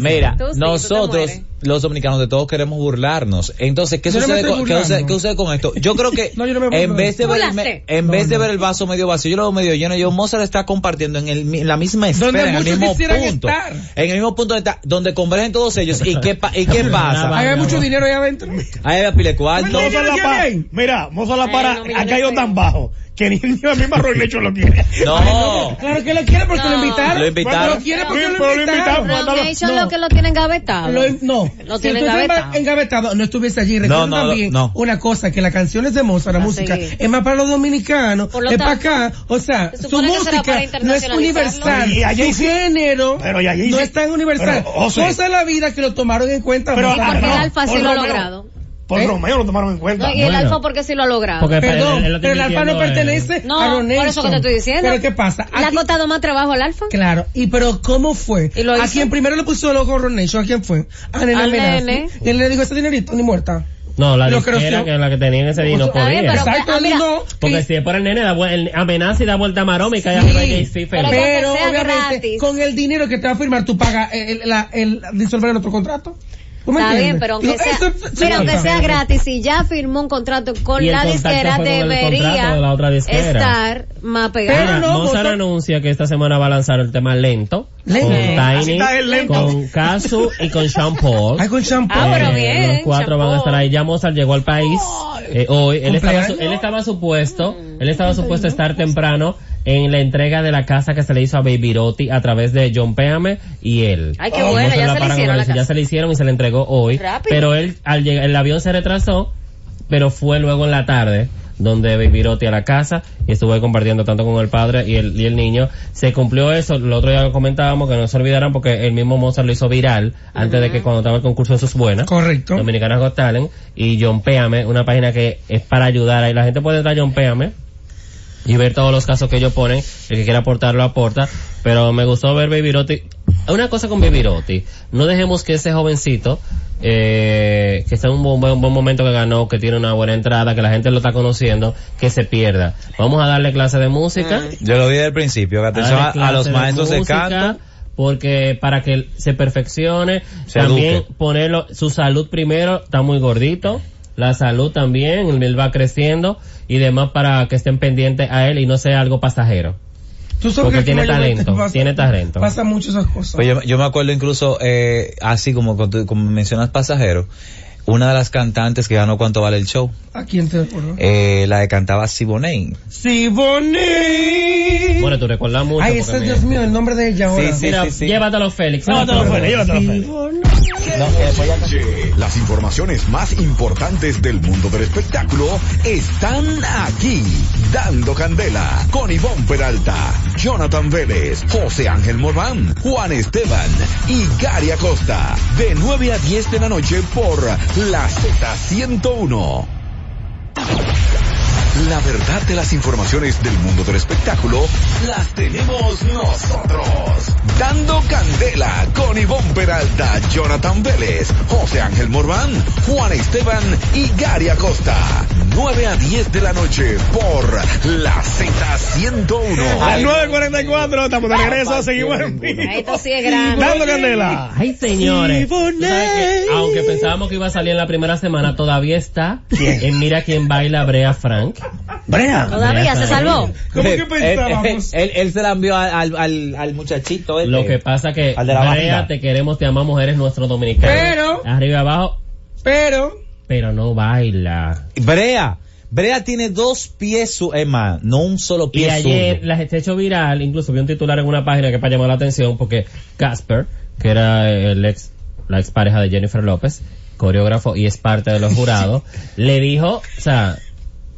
mira, nosotros. Los dominicanos, de todos queremos burlarnos. Entonces, ¿qué Yo no sucede, con, ¿qué, sucede, qué sucede con esto? Yo creo que No, yo no en vez de ver, el, en No, vez de no. ver el vaso medio vacío, yo lo veo medio lleno. Yo, Mozart está compartiendo en, el, en la misma Donde esfera, en el mismo punto. estar. En el mismo punto de estar, donde convergen todos ellos. ¿Y qué, pa- y qué pasa? Hay mucho dinero ahí adentro. Ahí hay pile cuarto. Mozart Mozart la ¿Quién para, hay? mira, Mozart la para caído no tan bajo que ni, ni la misma Roy Lecho lo quiere. No. Claro que lo quiere porque No. lo invitaron. Lo invitaron. Lo quiere porque Sí, lo invitaron. invitaron. Brown Nation No. lo que lo tienen gavetado. Lo- no, Lo si estás engavetado. engavetado, no estuviese allí. Recuerda No, no, también no. una cosa, que las canciones de Mozart, la Va a música, seguir. es más para los dominicanos, lo es para acá. O sea, se su música no es universal. Y allí su sí. género Pero y allí no sí. es tan universal. Cosa de la vida que lo tomaron en cuenta. Pero, ah, Porque no, el Alfa sí lo ha logrado. Por ¿Eh? Romeo lo tomaron en cuenta. No, y el Bueno. Alfa porque sí lo ha logrado. Porque- Perdón, Él- él lo está pero el alfa no en- pertenece No, a por Ronation. eso que te estoy diciendo. Pero ¿qué pasa? ¿Le ha costado más trabajo al Alfa? Claro, y pero ¿cómo fue? ¿Y lo a quien primero le puso el logo Ronation, ¿a quién fue? A Nene nene. Y él le dijo ese dinerito, ni muerta. No, la disquera que la que tenían ese día no podía. Exacto, ah, mira, no. Porque y- si es por el nene, da vuel- el amenaza y da vuelta a maroma y cae Sí. arriba y feliz. Pero- obviamente gratis. con el dinero que te va a firmar tú pagas el, el, la- el disolver el otro contrato. ¿Tú me Está bien, pero aunque sea, eso- mira, sí, aunque no, sea no. gratis, si ya firmó un contrato con la disquera, debería de la otra disquera. estar más Pero pegado. Mira, no, Mozart anuncia que esta semana va a lanzar el tema Lento. Lento. Con Tiny, lento. con Kazu y con Sean Paul. Ay, con champú. Ah, pero Eh, bien, Los cuatro van a estar ahí. Ya Mozart llegó al país eh, hoy. Él estaba, él estaba supuesto, él estaba supuesto a estar temprano en la entrega de la casa que se le hizo a Baby Rotti a través de John Péame y él. Ay, qué Oh, buena, ya la se le hicieron la eso, Ya casa. se le hicieron y se le entregó hoy. Rápido. Pero él, al llegar, el avión se retrasó, pero fue luego en la tarde donde Baby Rotti a la casa y estuvo ahí compartiendo tanto con el padre y el, y el niño. Se cumplió eso, el otro día lo comentábamos, que no se olvidaran porque el mismo Mozart lo hizo viral antes de que cuando estaba el concurso de sus buenas. Correcto. Dominicanas Got Talent y John Péame, una página que es para ayudar ahí. La gente puede entrar a John Péame y ver todos los casos que ellos ponen. El que quiera aportarlo aporta. Pero me gustó ver Baby Rotti. Una cosa con Baby Rotti. No dejemos que ese jovencito, eh, que está en un buen, buen- buen momento que ganó, que tiene una buena entrada, que la gente lo está conociendo, que se pierda. Vamos a darle clase de música. Yo lo dije al principio, que atención a, los maestros de música, canto. Porque para que se perfeccione, Se también eduque. ponerlo, su salud primero, está muy gordito, la salud también, él va creciendo y demás para que estén pendientes a él y no sea algo pasajero. Tú sabes Porque que tiene talento, tiene talento. Pasa mucho esas cosas. Pues yo, yo me acuerdo incluso, eh, así como, como mencionas pasajero, una de las cantantes que ganó cuánto vale el show, ¿A quién te acuerdas? eh, la que cantaba Siboney. Sí, Bonnie. Bueno, tú recuerdas mucho. Ay, ese Dios mío, el nombre de ella ahora. sí, Mira, sí, sí. llévatelo Félix. Llévatelo, Llévatelo. Félix, llévatelo, Sí, Félix. Las informaciones más importantes del mundo del espectáculo están aquí. Dando Candela con Ivonne Peralta, Jonathan Vélez, José Ángel Morván, Juan Esteban y Gary Acosta. De 9 a 10 de la noche por la Z101. La verdad de las informaciones del mundo del espectáculo las tenemos nosotros. Dando Candela con Ivonne Peralta, Jonathan Vélez, José Ángel Morván, Juan Esteban y Gary Acosta. 9 a 10 de la noche por la Z101. A las 9.44, estamos de regreso, seguimos en vivo. Esto sí es grande. Dando candela. Ay, señores. Que, aunque pensábamos que iba a salir en la primera semana, todavía está en Mira quién baila Brea Frank. Brea. Todavía se salvó. ¿Cómo que Él, pensábamos? él- él se la envió al, al, al muchachito. este. Lo que pasa que Al de la Brea, banda. te queremos, te amamos, eres nuestro dominicano. Pero- Arriba y abajo, Pero, pero no baila. Brea. Brea tiene dos pies, su, es más, no un solo Y pie ayer zurdo. las he hecho viral, incluso vi un titular en una página que para llamar la atención porque Casper, que era el ex, la ex pareja de Jennifer López, coreógrafo y es parte de los jurados, le dijo, o sea,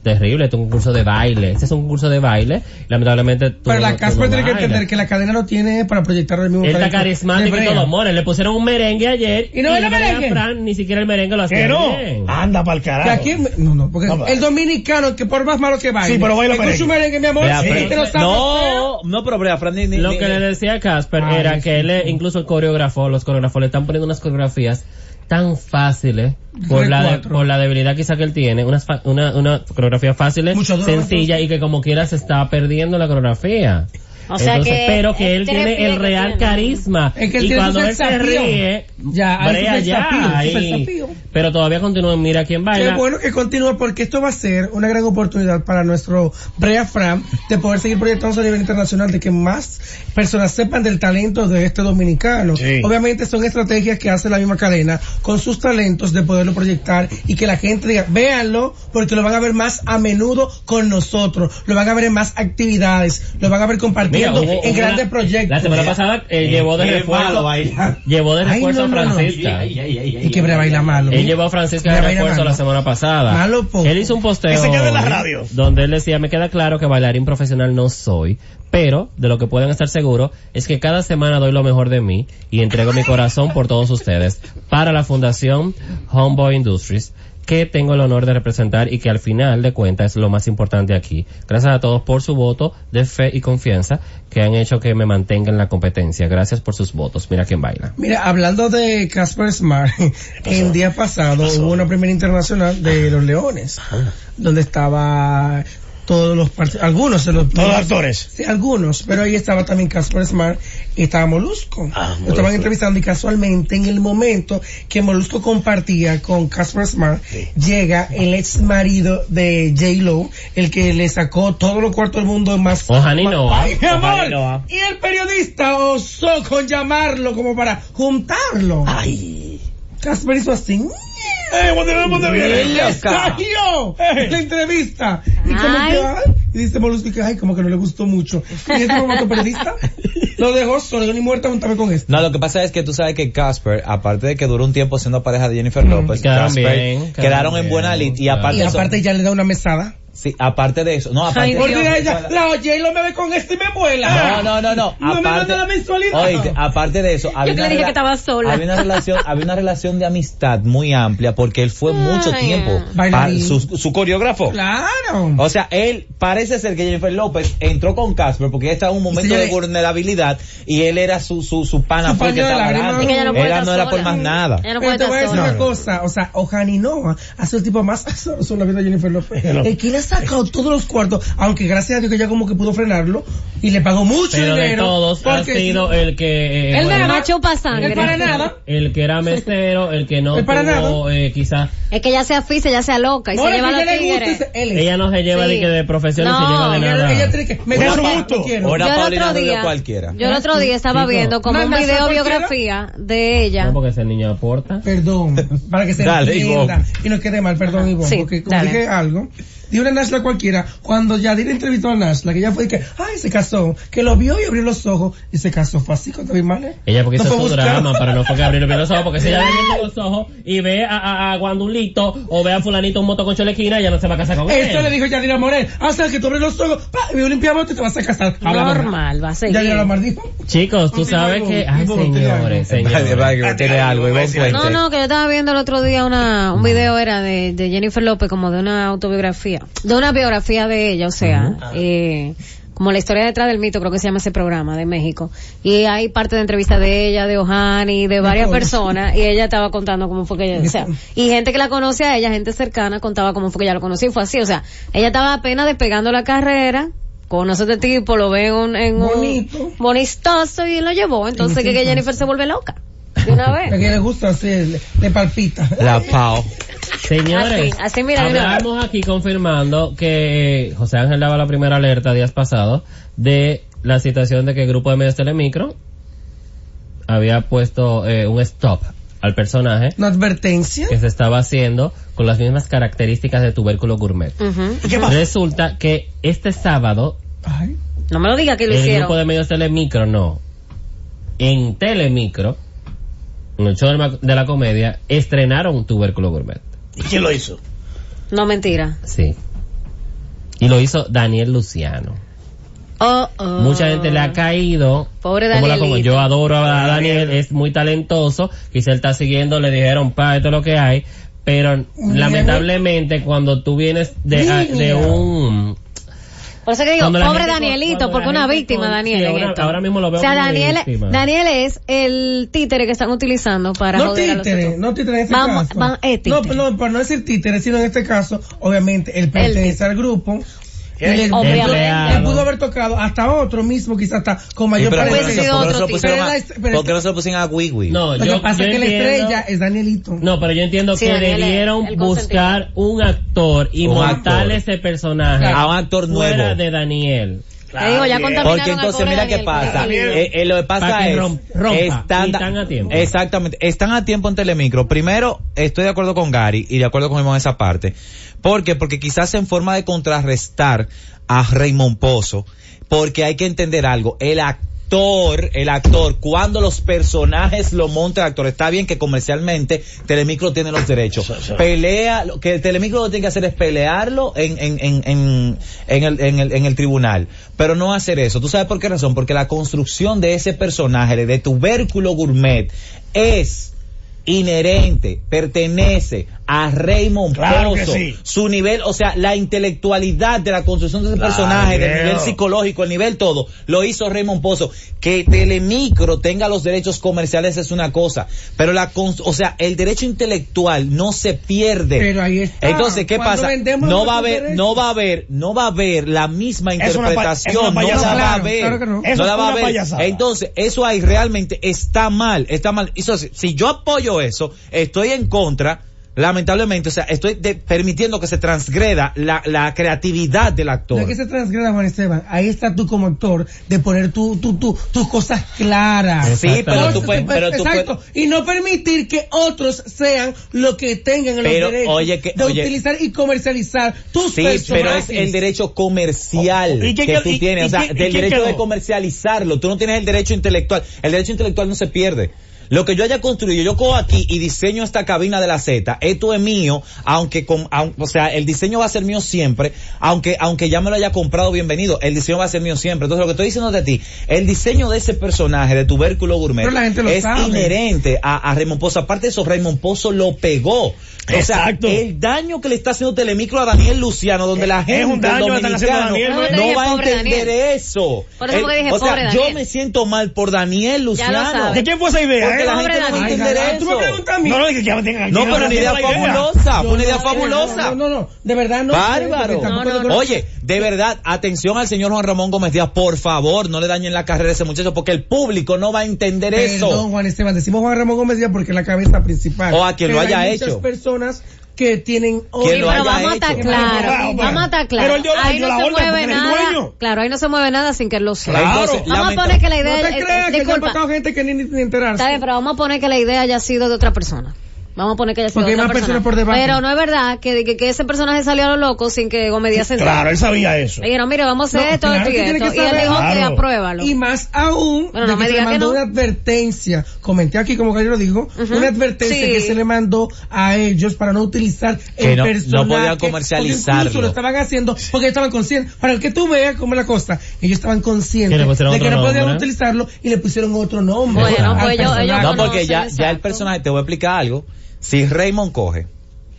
terrible, este es un concurso de baile, este es un concurso de baile, lamentablemente tú pero no- la Casper no tiene que entender que la cadena no tiene para proyectar el mismo Él está carismático y todo, more, le pusieron un merengue ayer ¿Y no baila Brea merengue? Fran, ni siquiera el merengue lo hacía Que no. bien. Anda pa'l Que carajo. aquí, no, no, porque el dominicano, que por más malo que baile, Sí, pero baila merengue. su merengue, mi amor, sí, lo. No, no, pero Brea, Fran, ni, ni- Lo ni- que le decía a Casper Ay, era sí, que él, incluso el coreógrafo, los coreógrafos le están poniendo unas coreografías tan fáciles por Re la, de- por la debilidad quizá que él tiene, unas una, una coreografía fácil, duro, sencilla y que como quiera se está perdiendo la coreografía. O sea Entonces, que pero que él tiene el real tiene. carisma. Es que él y tiene cuando él se ríe, Ya, brea ya ahí. Pero todavía continúa en Mira quién Qué baila. bueno que continúe porque esto va a ser una gran oportunidad para nuestro Brea Fram de poder seguir proyectándose a nivel internacional, de que más personas sepan del talento de este dominicano. Sí. Obviamente son estrategias que hace la misma cadena con sus talentos de poderlo proyectar y que la gente diga, véanlo porque lo van a ver más a menudo con nosotros, lo van a ver en más actividades, lo van a ver Mira, hubo- en hubo grandes una- proyectos. La semana pasada eh, llevó de refuerzo, llevó de Ay, refuerzo no, a. Francisca. y que baila malo. Él llevó a Francisca de refuerzo malo. la semana pasada. Malo poco. Él hizo un posteo Que se quede en la hoy radio. donde él decía, me queda claro que bailarín profesional no soy, pero de lo que pueden estar seguros es que cada semana doy lo mejor de mí y entrego mi corazón por todos ustedes para la fundación Homeboy Industries que tengo el honor de representar y que al final de cuentas es lo más importante aquí. Gracias a todos por su voto de fe y confianza que han hecho que me mantenga en la competencia. Gracias por sus votos. Mira quién baila. Mira, hablando de Casper Smart, el día pasado hubo una primera internacional de los Leones, donde estaba todos los algunos de los Todos los actores. Sí, algunos, pero ahí estaba también Casper Smart y estaba Molusco. Ah, Lo estaban entrevistando y casualmente en el momento que Molusco compartía con Casper Smart, llega el ex marido de J Lo, el que le sacó todo lo cuarto del mundo más Ojani Noah. Ay, mi amor. Ojani Noah. Y el periodista osó con llamarlo como para juntarlo. Ay. Casper hizo así. Eh, ponte bien, ponte bien. Estalló Eh. la entrevista. Y como que, ay, y dice Molusco que, ay, como que no le gustó mucho. Y este momento periodista lo dejó solo, yo ni muerta, juntame con esto. No, lo que pasa es que tú sabes que Casper, aparte de que duró un tiempo siendo pareja de Jennifer López, Quedaron Casper, bien, quedaron, en buena lid y aparte, Y de eso- aparte ya le da una mesada. Sí, aparte de eso, no, aparte Ay, de Porque Dios. ella, la oye y lo me ve con esto y me vuela. No, no, no, no. No me aparte, manda la mensualidad. Oíste, aparte de eso, había que una, le dije rela- que estaba sola. había una relación, había una relación de amistad muy amplia porque él fue mucho Ay. tiempo su, su coreógrafo. Claro. O sea, él parece ser que Jennifer López entró con Casper porque ella estaba en un momento de vulnerabilidad y él era su su su pana Su full que paño de estaba que ella no Ella no era por más nada. Ella no Pero te voy a decir una cosa, o sea, Ojani Noah ha sido el tipo más en la vida de Jennifer López. El ha sacado todos los cuartos, aunque gracias a Dios que ella como que pudo frenarlo y le pagó mucho Pero de dinero. todos ha sido si- el que... eh, Él bueno, nada. Chupa sangre. Él para nada. el que era mesero, el que no Él para tuvo, eh, quizá, Es que ella sea fisa, ella sea loca y se lleva que los ella tigres. ella no se lleva Sí. de que de profesión No, se lleva de ella, nada. ella tiene que me da su gusto, el Paulina día, cualquiera. yo el otro día estaba Chico. viendo como un video biografía de ella. No, porque ese niño aporta. Perdón, para que se entienda y no quede mal, perdón Ivonne, Sí, porque como dale. dije algo, de una Nashla cualquiera, cuando Yadira entrevistó a Nashla, que ella fue y que, ay, se casó, que lo vio y abrió los ojos, y se casó fue así con David Marley. Ella porque No hizo su drama, pero no fue que abrió los ojos, porque si ella abre los ojos y ve a, a, a Guandulito o ve a fulanito un moto con cholequina, ella no se va a casar con él. Esto le dijo Yadira Morel, hasta que tú abres los ojos, pa, y me limpiamos y te vas a casar. Habla. Normal, va a seguir. Yadira la maldijo. Chicos, tú sabes que, ay señores, señores. Tiene algo. No, no, que yo estaba viendo el otro día una, un video era de, de Jennifer López como de una autobiografía, de una biografía de ella, o sea, eh, como la historia detrás del mito, creo que se llama ese programa de México. Y hay parte de entrevistas de ella, de Ohani, de varias personas, y ella estaba contando cómo fue que ella, o sea, y gente que la conoce a ella, gente cercana, contaba cómo fue que ella lo conocía y fue así, o sea, ella estaba apenas despegando la carrera, conoce a este tipo, lo ve en un, en un Bonito. bonistoso y lo llevó, entonces que. Jennifer se vuelve loca. De una A vez. quien le gusta así, le, le palpita. La Pau. Señores, Así, así, mira, mira. hablamos aquí confirmando que eh, José Ángel daba la primera alerta días pasados de la situación de que el grupo de medios Telemicro había puesto eh, un stop al personaje Una advertencia. que se estaba haciendo con las mismas características de tubérculo gourmet. Ujú. ¿Y qué pasa? Resulta que este sábado Ay, No me lo diga que lo el grupo hicieron. de medios Telemicro no. En Telemicro, en el show de la- comedia, estrenaron tubérculo gourmet. ¿Y quién lo hizo? No mentira. Sí. Y lo hizo Daniel Luciano. Oh, oh. Mucha gente le ha caído. Pobre ¿Cómo la Danielito. pongo? Yo adoro a Daniel, Daniel. es muy talentoso. Quizá él está siguiendo, le dijeron, pa, esto es lo que hay. Pero lamentablemente cuando tú vienes de, a- de un... Por eso que digo, pobre Danielito, porque una víctima, con- Daniel. sí, en ahora- esto. ahora mismo lo veo O sea, como Daniel, víctima. Daniel es el títere que están utilizando para no joder a los títere, otros. no títere en este Vamos- caso. van- eh, no, títere. no, para no decir títere, sino en este caso, obviamente, él pertenece al grupo. Obviamente. él pudo haber tocado hasta otro mismo, quizás hasta con Sí, mayor pero Hubiese ¿por qué sido no se otro tipo. pusieron Pero a- la- pero- ¿Por qué no se lo pusieron a Wiwi? No, Lo yo, que pasa yo es que la entiendo- estrella es Danielito. No, pero yo entiendo Sí, que debieron buscar un actor y Un montarle actor. ese personaje A un actor fuera nuevo. de Daniel. Te digo, ya Porque entonces mira qué pasa. Daniel. Eh, eh, lo que pasa que es rom- rompa. están, están a tiempo. Exactamente, están a tiempo en Telemicro. Primero, estoy de acuerdo con Gary y de acuerdo con en esa parte. ¿Por qué? Porque quizás en forma de contrarrestar a Raymond Pozo, porque hay que entender algo, el actor, el actor, cuando los personajes lo monta el actor, está bien que comercialmente Telemicro tiene los derechos. Pelea, lo que el Telemicro lo que tiene que hacer es pelearlo en, en, en, en, en el, en, el, en el tribunal, pero no hacer eso. ¿Tú sabes por qué razón? Porque la construcción de ese personaje, de tubérculo gourmet, es inherente, pertenece a Raymond Claro Pozo. sí. Su nivel, o sea, la intelectualidad de la construcción de ese Claro, personaje, del nivel psicológico, el nivel todo, lo hizo Raymond Pozo. Que Telemicro tenga los derechos comerciales es una cosa, pero la, o sea, el derecho intelectual no se pierde. Pero ahí está. Entonces, ¿qué pasa? No va a haber, derechos. no va a haber, no va a haber la misma interpretación, no la va a haber. no. La va a haber. Entonces, eso ahí realmente está mal, está mal. Eso, si yo apoyo eso, estoy en contra, lamentablemente, o sea, estoy de- permitiendo que se transgreda la, la creatividad del No actor. es que se transgreda, Juan Esteban. Ahí está tú como actor de poner tu, tu, tu, tus cosas claras. Sí, pero tú puedes, pero tú puedes, Exacto. Y no permitir que otros sean lo que tengan los Pero, derechos oye, que- de oye. utilizar y comercializar tus Sí, personajes. pero es el derecho comercial ¿Y quién- que tú y- tienes, y o sea, del derecho de comercializarlo. Tú no tienes el derecho intelectual. El derecho intelectual no se pierde. Lo que yo haya construido, yo cojo aquí y diseño esta cabina de la Z, esto es mío, aunque con, aun- o sea, el diseño va a ser mío siempre, aunque, aunque ya me lo haya comprado, bienvenido, el diseño va a ser mío siempre. Entonces lo que estoy diciendo de ti, el diseño de ese personaje, de tubérculo gourmet, es sabe. inherente a, a Raymond Pozo. Aparte de eso, Raymond Pozo lo pegó. O Exacto. sea, el daño que le está haciendo Telemicro a Daniel Luciano, donde la Es gente un daño a dominicano Daniel, ¿no? no va a entender Daniel. eso. Por eso El- porque dije, o sea, pobre yo Daniel. me siento mal por Daniel Luciano. ¿De quién fue esa idea? Porque eh? la gente no va a Daniel. entender Ay, Tú me eso. preguntas a mí. No, no, que ya tengan No, pero una idea fabulosa, fue una idea no, fabulosa. No, no, no, de verdad no. Bárbaro. No, no, no. Oye, de verdad, atención al señor Juan Ramón Gómez Díaz, por favor, no le dañen la carrera a ese muchacho porque el público no va a entender Perdón, eso. Juan Esteban, decimos Juan Ramón Gómez Díaz porque es la cabeza principal. O a quien lo haya hecho. personas que tienen lo pero vamos a estar pero, vamos a estar pero ahí no se orden mueve nada. dueño. Claro, ahí no se mueve nada sin que él lo sepa. Claro. Entonces, Vamos a poner que la No idea, te creas que ya han disculpa, gente que ni, ni enterarse. está bien, pero vamos a poner que la idea haya sido de otra persona. Vamos a poner que haya sido Porque hay otra más persona. personas por debajo. Pero no es verdad que, que, que ese personaje salió a lo loco sin que Gómez Díaz se entere. Claro, él sabía eso. Le dijeron, mire, vamos a hacer No, esto, claro esto y que tiene esto. que Y él saber. dijo que Claro. apruébalo. Y más aún, Bueno, no de me que se diga le que mandó no. una advertencia, comenté aquí como que yo lo digo, una advertencia Sí. que se le mandó a ellos para no utilizar Que el no- no personaje. podía porque comercializarlo. incluso lo estaban haciendo porque estaban conscientes, para que tú veas cómo es la cosa, ellos estaban Que conscientes de que otro no podían nombre. utilizarlo y le pusieron otro nombre. Bueno, al pues ellos- personaje. ellos No, porque conocen, ya, ya el exacto. personaje, te voy a explicar algo. Si Raymond coge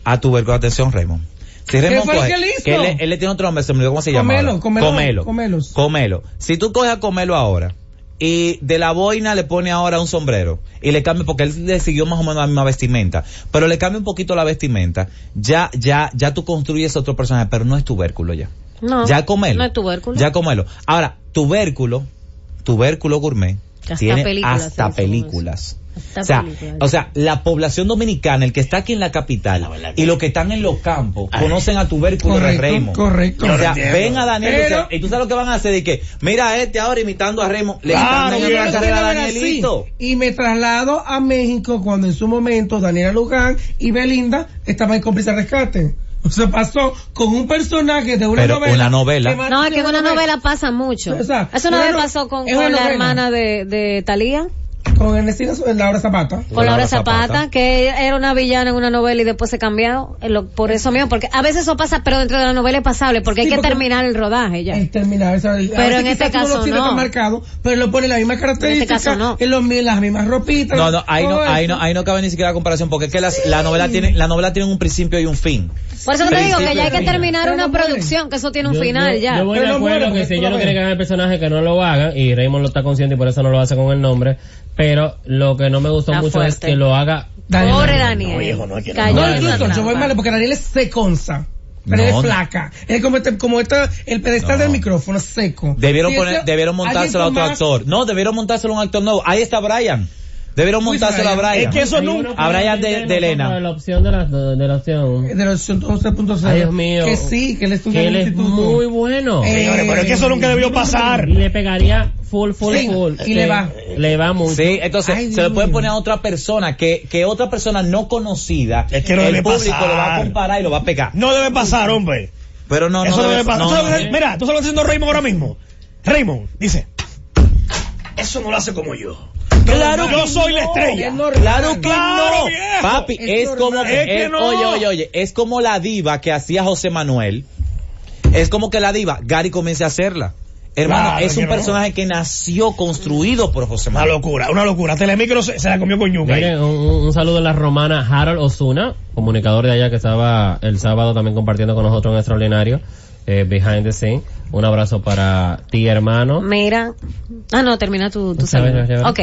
a tuberculosis, atención Raymond. Si Raymond coge, que él le- él le tiene otro nombre, se me olvidó cómo se llama. Comelo, comelo, comelo. comelos. Comelo. Si tú coges a Comelo ahora, y de la boina le pone ahora un sombrero, y le cambia, porque él le siguió más o menos la misma vestimenta, pero le cambia un poquito la vestimenta, ya, ya, ya tú construyes otro personaje, pero no es tubérculo ya. No, Ya comelo. no es tubérculo. Ya comelo. Ahora, tubérculo, tubérculo gourmet, Hasta tiene películas hasta películas. Hasta o sea, películas. o sea, la población dominicana, el que está aquí en la capital y los que están en los campos, conocen a tubérculo de Correcto, Raymond. correcto. O sea, entiendo. ven a Daniel Pero- y tú sabes lo que van a hacer de que, mira a este ahora imitando a Raymond, le Claro, están Yo la carrera a así. Danielito. Y me traslado a México cuando en su momento Daniela Luján y Belinda estaban en cómplice de rescate. O sea, pasó con un personaje de una Pero novela. una novela. que No, es que en una novela pasa mucho. O sea, Eso una una vez no- pasó con, la novela. hermana de, de Talía, Con Ernestina Laura Zapata. con Laura Laura Zapata. Zapata, que era una villana en una novela y después se cambió. eh, Por eso mismo, porque a veces eso pasa, pero dentro de la novela es pasable, porque Sí, hay que porque- terminar el rodaje ya. El terminar, o sea, a veces en este caso no. tan marcado, pero lo pone la misma característica, caso no. en los, las mismas ropitas. No, no, ahí no, ahí no, ahí no cabe ni siquiera la comparación, porque es que las- la novela tiene, la novela tiene un principio y un fin. Por eso que te digo que ya hay que terminar Pero una no producción, que eso tiene un Yo- final yo- ya. Yo voy Pero de no acuerdo que si ellos lo no quieren haga el personaje, que no lo hagan, y Raymond lo está consciente y por eso no lo hace con el nombre, pero lo que no me gustó Está mucho es que lo haga... Daniel. Pobre No, Daniel. viejo, no, que no. Cayó No, incluso yo voy mal porque Daniel es seconza. Pero No, no. es flaca. Es como este, como este, el pedestal No. del micrófono seco. Debieron poner, debieron montárselo a otro más- actor. No, debieron montárselo a un actor nuevo. Ahí está Brian. Debieron montárselo a Brian. Es que eso nunca- A Brian de- de Elena. La opción de la, de la opción. De los 11.0. Ay, Dios mío. Que sí, que él estudia Que en él el es instituto. muy bueno. Eh, Señores, pero es que eso nunca debió pasar. Y le pegaría full, full, Sí, full. y le va. Le va mucho. Sí, entonces Ay, se lo pueden mío. poner a otra persona que, que otra persona no conocida, Es que no el debe público pasar. lo va a comparar y lo va a pegar. No debe pasar, hombre. Pero no, no eso no debe- debe pasar. no, ¿Tú sabes no. lo que- Mira, tú sabes lo que está haciendo Raymond ahora mismo. Raymond dice, eso no lo hace como yo. Claro yo que soy la estrella. Claro que no. Papi, Es como que oye, oye, oye, es como la diva que hacía José Manuel. Es como que la diva, Gary comience a hacerla. Hermano, Claro, es que un no. personaje que nació construido por José Una Manuel. locura, una locura. Telemicro se, se la comió con yuca. Miren, un, un- un saludo a la romana Harold Osuna, comunicador de allá que estaba el sábado también compartiendo con nosotros en Extraordinario, eh, Behind the Scene. Un abrazo para ti, hermano. Mira. Ah, no, termina tu, tu saludo. Ok.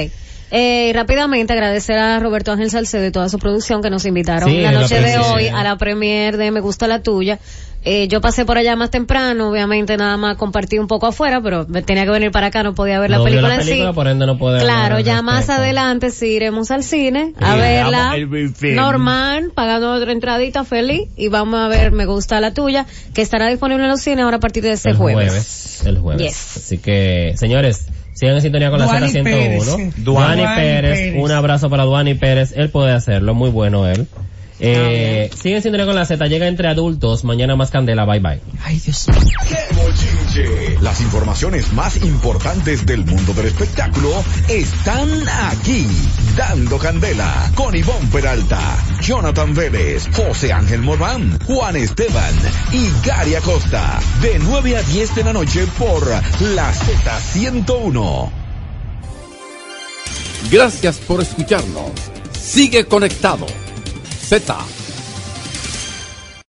Eh, rápidamente agradecer a Roberto Ángel Salcedo y toda su producción que nos invitaron Sí, la la noche de hoy a la premier de Me Gusta la Tuya. Eh, yo pasé por allá más temprano, obviamente nada más compartí un poco afuera, pero me tenía que venir para acá, no podía ver la No película la en película, sí. por ende no puede Claro, ya más adelante sí iremos al cine a Sí, verla. Normal, pagando otra entradita feliz y vamos a ver Me Gusta la Tuya, que estará disponible en los cines ahora a partir de este el jueves. jueves. El jueves. Yes. Así que, señores, sigan en sintonía con la Duani Z101. Pérez. Duani, Duani Pérez, Pérez. un abrazo para Duani Pérez. Él puede hacerlo, muy bueno él. Eh, sigan en sintonía con la Z, llega entre adultos, mañana más candela, bye bye. Ay, Dios mío. Las informaciones más importantes del mundo del espectáculo están aquí. Dando Candela con Ivonne Peralta, Jonathan Vélez, José Ángel Morván, Juan Esteban y Gary Acosta. De 9 a 10 de la noche por la Z101. Gracias por escucharnos. Sigue conectado. Z